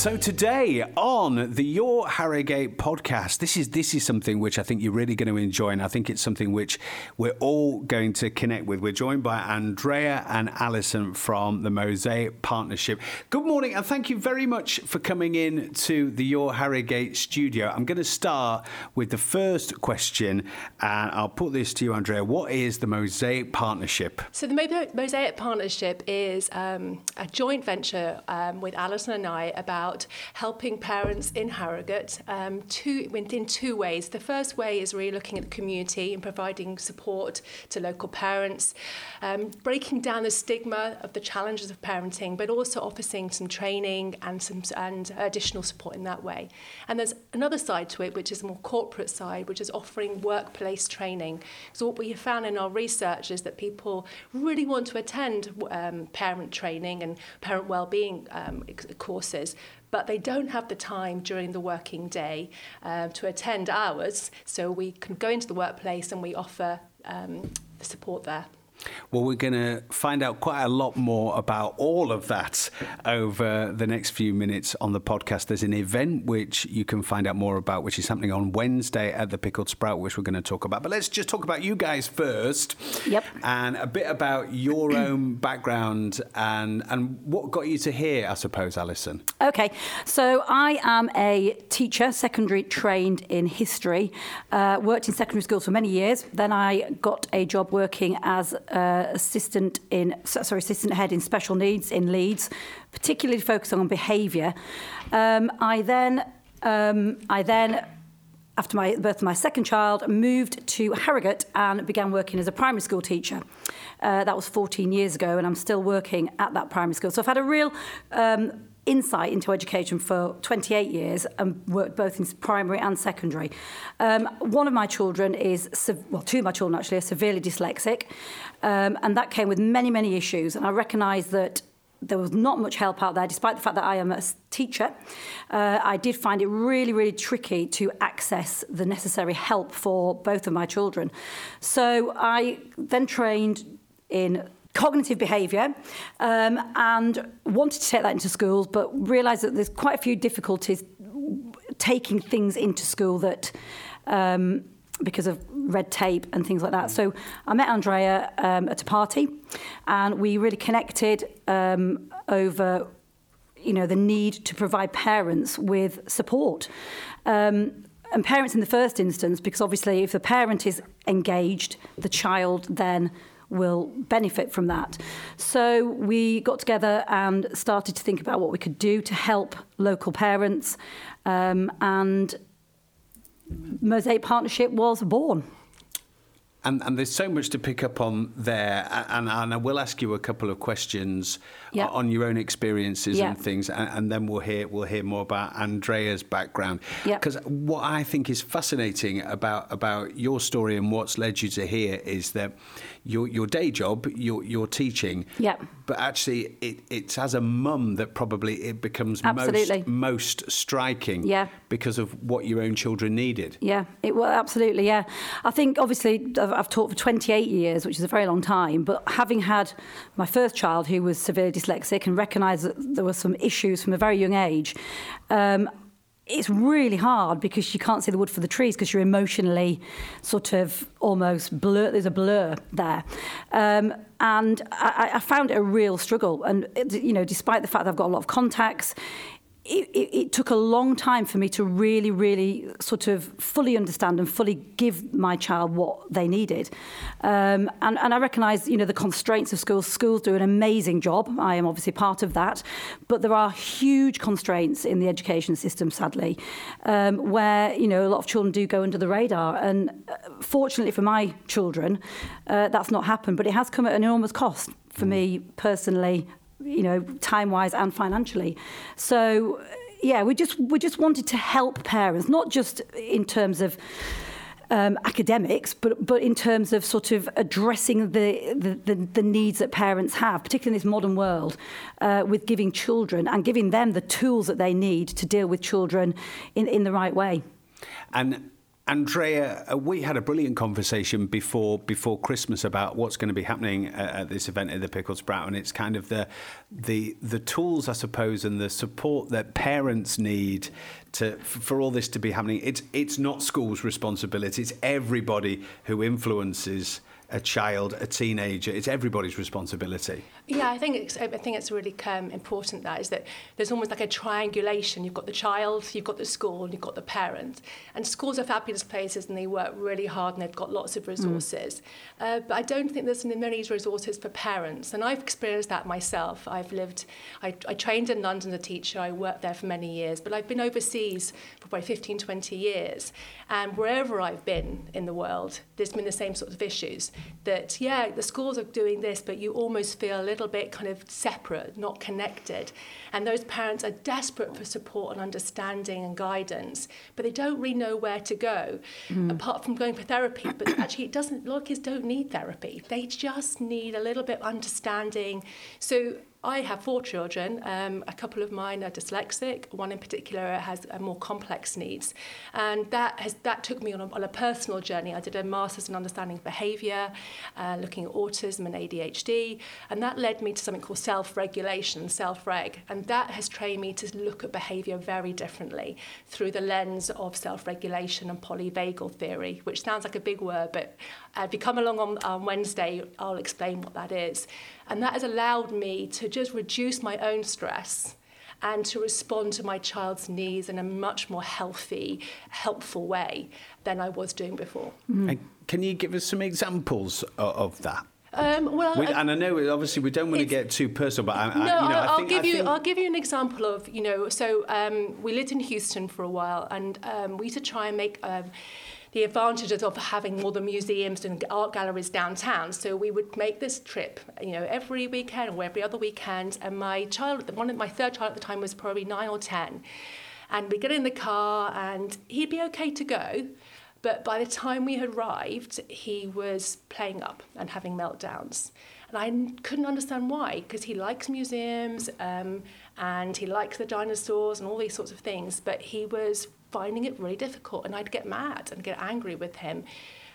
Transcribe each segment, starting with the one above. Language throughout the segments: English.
So today on the Your Harrogate podcast, this is this is something which I think you're really going to enjoy, and I think it's something which we're all going to connect with. We're joined by Andrea and Alison from the Mosaic Partnership. Good morning, and thank you very much for coming in to the Your Harrogate studio. I'm going to start with the first question, and I'll put this to you, Andrea. What is the Mosaic Partnership? So the Mosaic Partnership is um, a joint venture um, with Alison and I about about helping parents in Harrogate um, two, in two ways. The first way is really looking at the community and providing support to local parents, um, breaking down the stigma of the challenges of parenting, but also offering some training and some and additional support in that way. And there's another side to it, which is a more corporate side, which is offering workplace training. So what we have found in our research is that people really want to attend um, parent training and parent well-being um, courses, but they don't have the time during the working day uh, to attend ours. So we can go into the workplace and we offer um, support there. Well, we're going to find out quite a lot more about all of that over the next few minutes on the podcast. There's an event which you can find out more about, which is happening on Wednesday at the Pickled Sprout, which we're going to talk about. But let's just talk about you guys first. Yep. And a bit about your own background and, and what got you to here, I suppose, Alison. Okay. So I am a teacher, secondary trained in history, uh, worked in secondary schools for many years. Then I got a job working as uh, assistant in sorry assistant head in special needs in Leeds, particularly focusing on behaviour. Um, I then um, I then after my birth of my second child, moved to Harrogate and began working as a primary school teacher. Uh, that was 14 years ago, and I'm still working at that primary school. So I've had a real um, insight into education for 28 years and worked both in primary and secondary. Um, one of my children is, well, two of my children actually are severely dyslexic, um, and that came with many, many issues. And I recognise that there was not much help out there, despite the fact that I am a teacher. Uh, I did find it really, really tricky to access the necessary help for both of my children. So I then trained in cognitive behaviour um, and wanted to take that into schools, but realised that there's quite a few difficulties taking things into school that. Um, because of red tape and things like that. So I met Andrea um, at a party and we really connected um, over you know the need to provide parents with support. Um, and parents in the first instance, because obviously if the parent is engaged, the child then will benefit from that. So we got together and started to think about what we could do to help local parents, um, and Mosaic Partnership was born. And, and there's so much to pick up on there, and, and I will ask you a couple of questions yep. Uh, on your own experiences and things, and, and, then we'll hear we'll hear more about Andrea's background. Because what I think is fascinating about about your story and what's led you to here is that your your day job, your your teaching. But actually it, it's as a mum that probably it becomes absolutely. most most striking, yeah. because of what your own children needed. Yeah, it well absolutely, yeah. I think obviously I've, I've taught for 28 years, which is a very long time, but having had my first child who was severely dyslexic and recognised that there were some issues from a very young age. Um, it's really hard because you can't see the wood for the trees because you're emotionally sort of almost blur. There's a blur there. Um, and I, I found it a real struggle. And, you know, despite the fact that I've got a lot of contacts, it, it, it took a long time for me to really, really sort of fully understand and fully give my child what they needed. Um, and, and I recognise, you know, the constraints of schools. Schools do an amazing job. I am obviously part of that. But there are huge constraints in the education system, sadly, um, where, you know, a lot of children do go under the radar. And uh, fortunately for my children, uh, that's not happened. But it has come at an enormous cost for me personally you know, time wise and financially. So, yeah, we just we just wanted to help parents, not just in terms of um, academics, but but in terms of sort of addressing the the, the, the needs that parents have, particularly in this modern world, uh, with giving children and giving them the tools that they need to deal with children in in the right way. And Andrea, uh, we had a brilliant conversation before before Christmas about what's going to be happening at, at this event at the Pickled Sprout, and it's kind of the the the tools, I suppose, and the support that parents need to for all this to be happening. It's it's not school's responsibility; it's everybody who influences a child, a teenager. It's everybody's responsibility. Yeah, I think it's, I think it's really um, important that is that there's almost like a triangulation. You've got the child, you've got the school, and you've got the parent. And schools are fabulous places, and they work really hard, and they've got lots of resources. Mm. Uh, but I don't think there's many resources for parents, and I've experienced that myself. I've lived, I, I trained in London as a teacher. I worked there for many years, but I've been overseas for about 15, 20 years, and wherever I've been in the world, there's been the same sort of issues. That yeah, the schools are doing this, but you almost feel a little little bit kind of separate, not connected. And those parents are desperate for support and understanding and guidance, but they don't really know where to go mm. apart from going for therapy. But actually, it doesn't, a lot of kids don't need therapy. They just need a little bit of understanding. So I have four children. Um, a couple of mine are dyslexic. One in particular has a more complex needs, and that has that took me on a, on a personal journey. I did a master's in understanding behaviour, uh, looking at autism and ADHD, and that led me to something called self-regulation, self-reg, and that has trained me to look at behaviour very differently through the lens of self-regulation and polyvagal theory, which sounds like a big word, but uh, if you come along on, on Wednesday, I'll explain what that is. And that has allowed me to just reduce my own stress and to respond to my child's needs in a much more healthy, helpful way than I was doing before. Mm. Can you give us some examples of, of that? Um, well, we, and I know obviously we don't want to get too personal, but I, no, I, you know, I'll, think, give you. think... I'll give you an example of you know. So um, we lived in Houston for a while, and um, we used to try and make. The advantages of having all the museums and art galleries downtown. So we would make this trip, you know, every weekend or every other weekend. And my child, one of my third child at the time was probably nine or ten, and we'd get in the car and he'd be okay to go. But by the time we had arrived, he was playing up and having meltdowns. And I couldn't understand why, because he likes museums um, and he likes the dinosaurs and all these sorts of things, but he was finding it really difficult. And I'd get mad and get angry with him.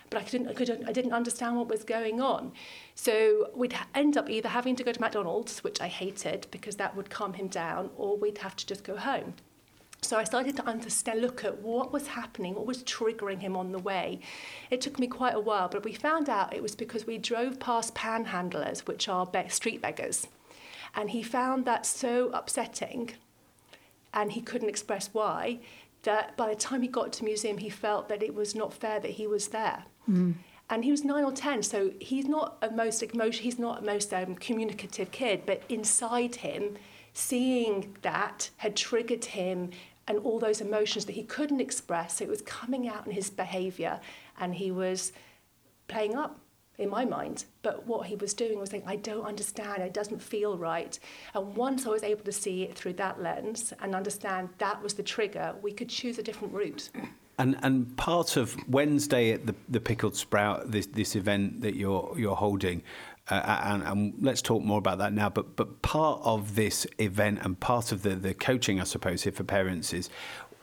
But I, couldn't, I, couldn't, I didn't understand what was going on. So we'd end up either having to go to McDonald's, which I hated because that would calm him down, or we'd have to just go home. So I started to understand, look at what was happening, what was triggering him on the way. It took me quite a while, but we found out it was because we drove past panhandlers, which are be- street beggars. And he found that so upsetting, and he couldn't express why, that by the time he got to museum, he felt that it was not fair that he was there. Mm. And he was nine or ten, so he's not a most emotion, he's not a most um, communicative kid, but inside him, seeing that had triggered him and all those emotions that he couldn't express. So it was coming out in his behaviour, and he was playing up in my mind. But what he was doing was saying, I don't understand, it doesn't feel right. And once I was able to see it through that lens and understand that was the trigger, we could choose a different route. And and part of Wednesday at the the Pickled Sprout, this this event that you're you're holding, uh, and, and, let's talk more about that now. But but part of this event and part of the, the coaching, I suppose, here for parents is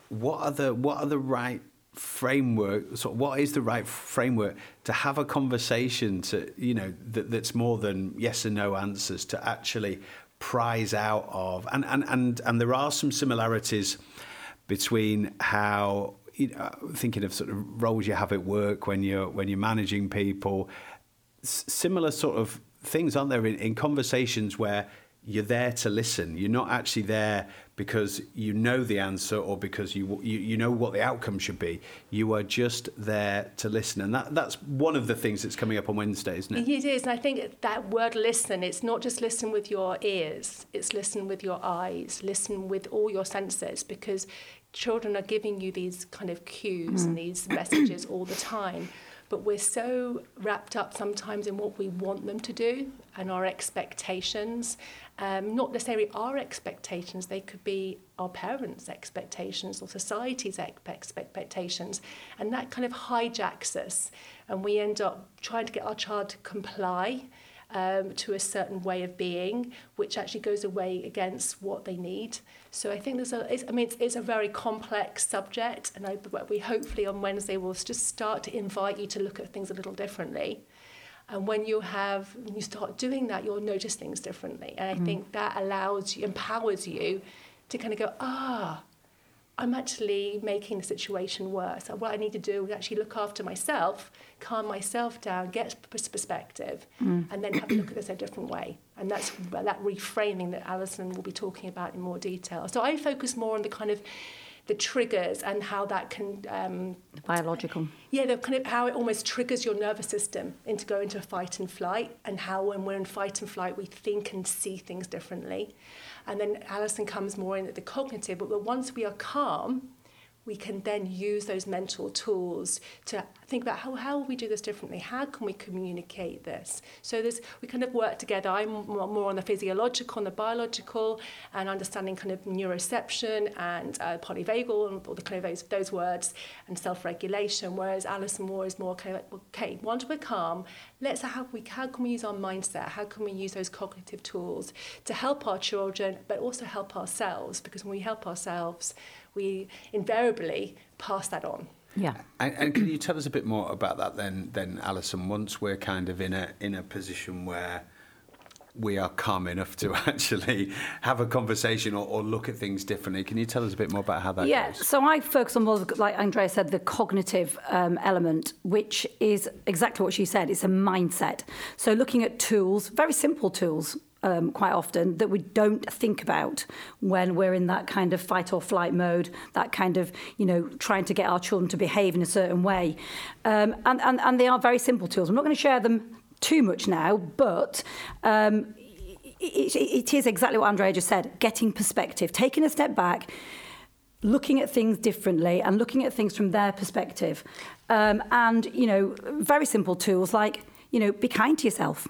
what are the what are the right framework so what is the right framework to have a conversation to you know that, that's more than yes and no answers to actually prize out of and and and, and there are some similarities between how you know, thinking of sort of roles you have at work when you're when you're managing people S- similar sort of things aren't there in, in conversations where you're there to listen. You're not actually there because you know the answer or because you, you you know what the outcome should be. You are just there to listen, and that that's one of the things that's coming up on Wednesday, isn't it? It is, and I think that word "listen" it's not just listen with your ears; it's listen with your eyes, listen with all your senses, because children are giving you these kind of cues mm. and these messages all the time but we're so wrapped up sometimes in what we want them to do and our expectations. Um, not necessarily our expectations, they could be our parents' expectations or society's expectations. And that kind of hijacks us, and we end up trying to get our child to comply um, to a certain way of being, which actually goes away against what they need. So I think there's a, I mean, it's, it's a very complex subject, and I, we hopefully on Wednesday will just start to invite you to look at things a little differently. And when you have, when you start doing that, you'll notice things differently. And I mm. think that allows you, empowers you to kind of go, ah, I'm actually making the situation worse. what I need to do is actually look after myself, calm myself down, get perspective, mm. and then have a look at this a different way. And that's that reframing that Alison will be talking about in more detail. So I focus more on the kind of the triggers and how that can um, biological. Yeah, the kind of how it almost triggers your nervous system into going into fight and flight, and how when we're in fight and flight we think and see things differently. And then Alison comes more in at the cognitive, but once we are calm, we can then use those mental tools to think about how, how will we do this differently? How can we communicate this? So this, we kind of work together. I'm more on the physiological and the biological and understanding kind of neuroception and uh, polyvagal and all the kind of those, those words and self-regulation, whereas Alison Moore is more kind of like, okay, once we're calm, let's how, we, how can we use our mindset? How can we use those cognitive tools to help our children, but also help ourselves? Because when we help ourselves, we invariably pass that on. Yeah. And, and can you tell us a bit more about that then, then Alison? Once we're kind of in a in a position where we are calm enough to actually have a conversation or, or, look at things differently. Can you tell us a bit more about how that yeah, goes? so I focus on more, like Andrea said, the cognitive um, element, which is exactly what she said. It's a mindset. So looking at tools, very simple tools, um, quite often that we don't think about when we're in that kind of fight or flight mode, that kind of, you know, trying to get our children to behave in a certain way. Um, and, and, and they are very simple tools. I'm not going to share them too much now, but um, it, it is exactly what Andrea just said getting perspective, taking a step back, looking at things differently and looking at things from their perspective. Um, and, you know, very simple tools like, you know, be kind to yourself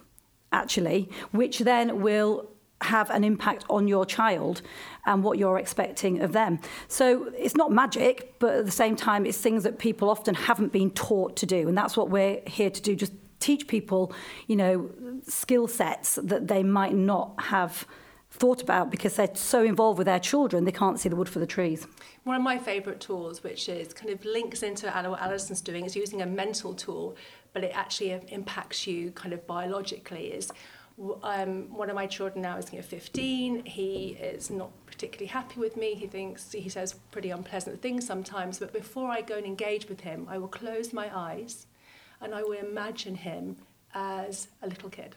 actually, which then will have an impact on your child and what you're expecting of them. So it's not magic, but at the same time, it's things that people often haven't been taught to do. And that's what we're here to do just teach people, you know, skill sets that they might not have thought about because they're so involved with their children they can't see the wood for the trees. One of my favourite tools, which is kind of links into what Alison's doing, is using a mental tool but it actually impacts you kind of biologically is um, one of my children now is you know, 15. He is not particularly happy with me. He thinks he says pretty unpleasant things sometimes. But before I go and engage with him, I will close my eyes and I will imagine him as a little kid,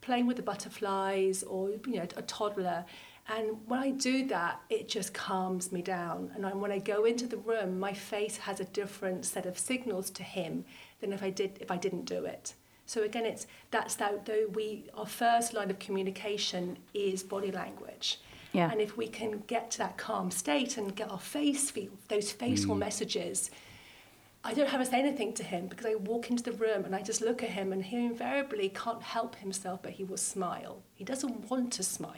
playing with the butterflies or you know a toddler. And when I do that, it just calms me down. And when I go into the room, my face has a different set of signals to him than if I did if I didn't do it. So again, it's that's that though we our first line of communication is body language. Yeah. And if we can get to that calm state and get our face feel those facial mm. messages, I don't have to say anything to him because I walk into the room and I just look at him and he invariably can't help himself but he will smile. He doesn't want to smile.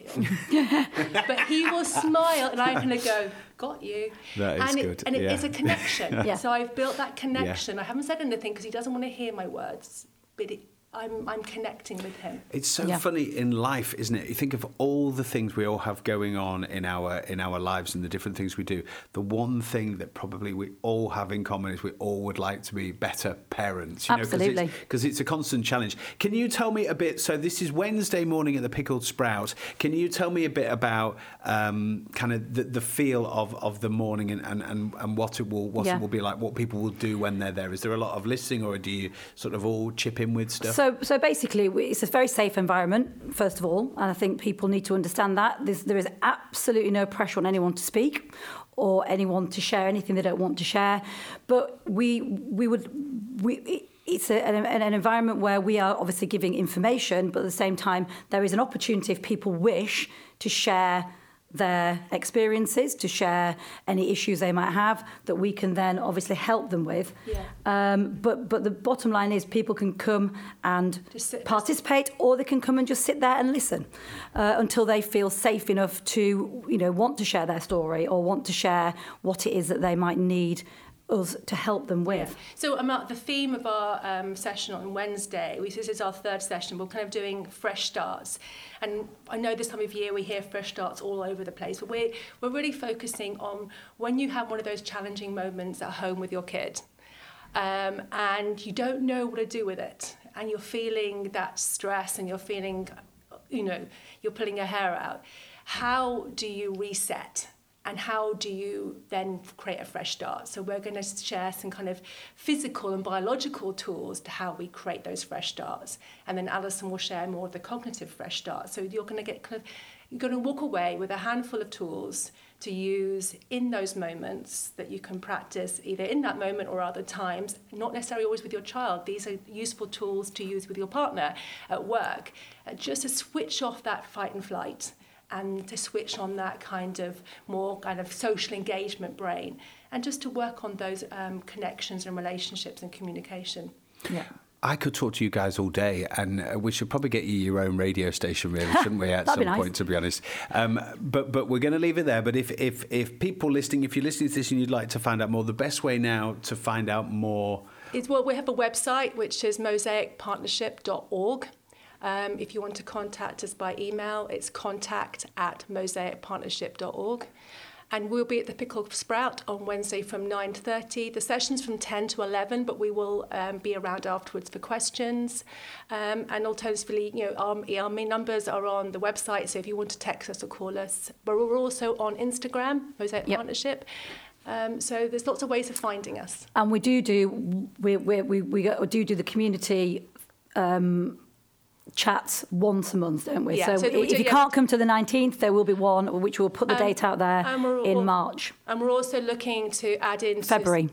but he will smile and I'm going to go, got you. That is and it, good. And yeah. it's a connection. yeah. So I've built that connection. Yeah. I haven't said anything because he doesn't want to hear my words. But it, I'm, I'm connecting with him. It's so yeah. funny in life, isn't it? You think of all the things we all have going on in our in our lives and the different things we do. The one thing that probably we all have in common is we all would like to be better parents. You Absolutely. Because it's, it's, a constant challenge. Can you tell me a bit? So this is Wednesday morning at the Pickled Sprout. Can you tell me a bit about um, kind of the, the feel of, of the morning and, and, and, and what it will what yeah. it will be like? What people will do when they're there? Is there a lot of listening, or do you sort of all chip in with stuff? So, so basically, it's a very safe environment, first of all, and I think people need to understand that. There's, there is absolutely no pressure on anyone to speak or anyone to share anything they don't want to share. But we, we would, we, it's a, an, an environment where we are obviously giving information, but at the same time, there is an opportunity if people wish to share their experiences, to share any issues they might have that we can then obviously help them with. Yeah. Um, but but the bottom line is people can come and participate, or they can come and just sit there and listen uh, until they feel safe enough to you know want to share their story or want to share what it is that they might need us to help them with. So um, the theme of our um, session on Wednesday, we, this is our third session, we're kind of doing fresh starts. And I know this time of year we hear fresh starts all over the place, but we're, we're really focusing on when you have one of those challenging moments at home with your kid um, and you don't know what to do with it and you're feeling that stress and you're feeling, you know, you're pulling your hair out. How do you reset? And how do you then create a fresh start? So we're going to share some kind of physical and biological tools to how we create those fresh starts, and then Alison will share more of the cognitive fresh start. So you're going to get kind of you're going to walk away with a handful of tools to use in those moments that you can practice either in that moment or other times, not necessarily always with your child. These are useful tools to use with your partner at work, uh, just to switch off that fight and flight and to switch on that kind of more kind of social engagement brain and just to work on those um, connections and relationships and communication. Yeah. I could talk to you guys all day, and uh, we should probably get you your own radio station, really, shouldn't we? At some nice. point, to be honest. Um, but but we're going to leave it there. But if if if people listening, if you're listening to this and you'd like to find out more, the best way now to find out more is well, we have a website which is mosaicpartnership.org. Um, if you want to contact us by email, it's contact at mosaicpartnership.org. And we'll be at the Pickle Sprout on Wednesday from 9.30. The session's from 10 to 11, but we will um, be around afterwards for questions. Um, and alternatively, you know, our, our main numbers are on the website, so if you want to text us or call us. But we're also on Instagram, Mosaic yep. Partnership. Um, so there's lots of ways of finding us. And we do do we we we, we do do the community um, chats once a month, don't we? Yeah, so, so if do, you yeah. can't come to the 19th, there will be one, which we'll put the um, date out there in March. And we're also looking to add in February.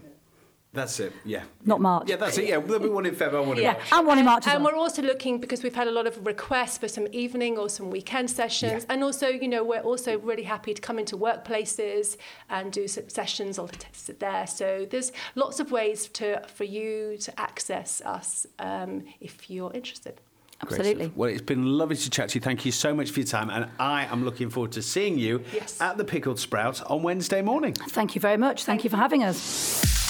That's it, yeah. Not March. Yeah, that's it, yeah. There'll be one in February, one in yeah. March. And one in March And well. we're also looking, because we've had a lot of requests for some evening or some weekend sessions, yeah. and also, you know, we're also really happy to come into workplaces and do sessions or there. So there's lots of ways to for you to access us um, if you're interested. Absolutely. Well, it's been lovely to chat to you. Thank you so much for your time. And I am looking forward to seeing you yes. at the Pickled Sprout on Wednesday morning. Thank you very much. Thank, Thank you for having us.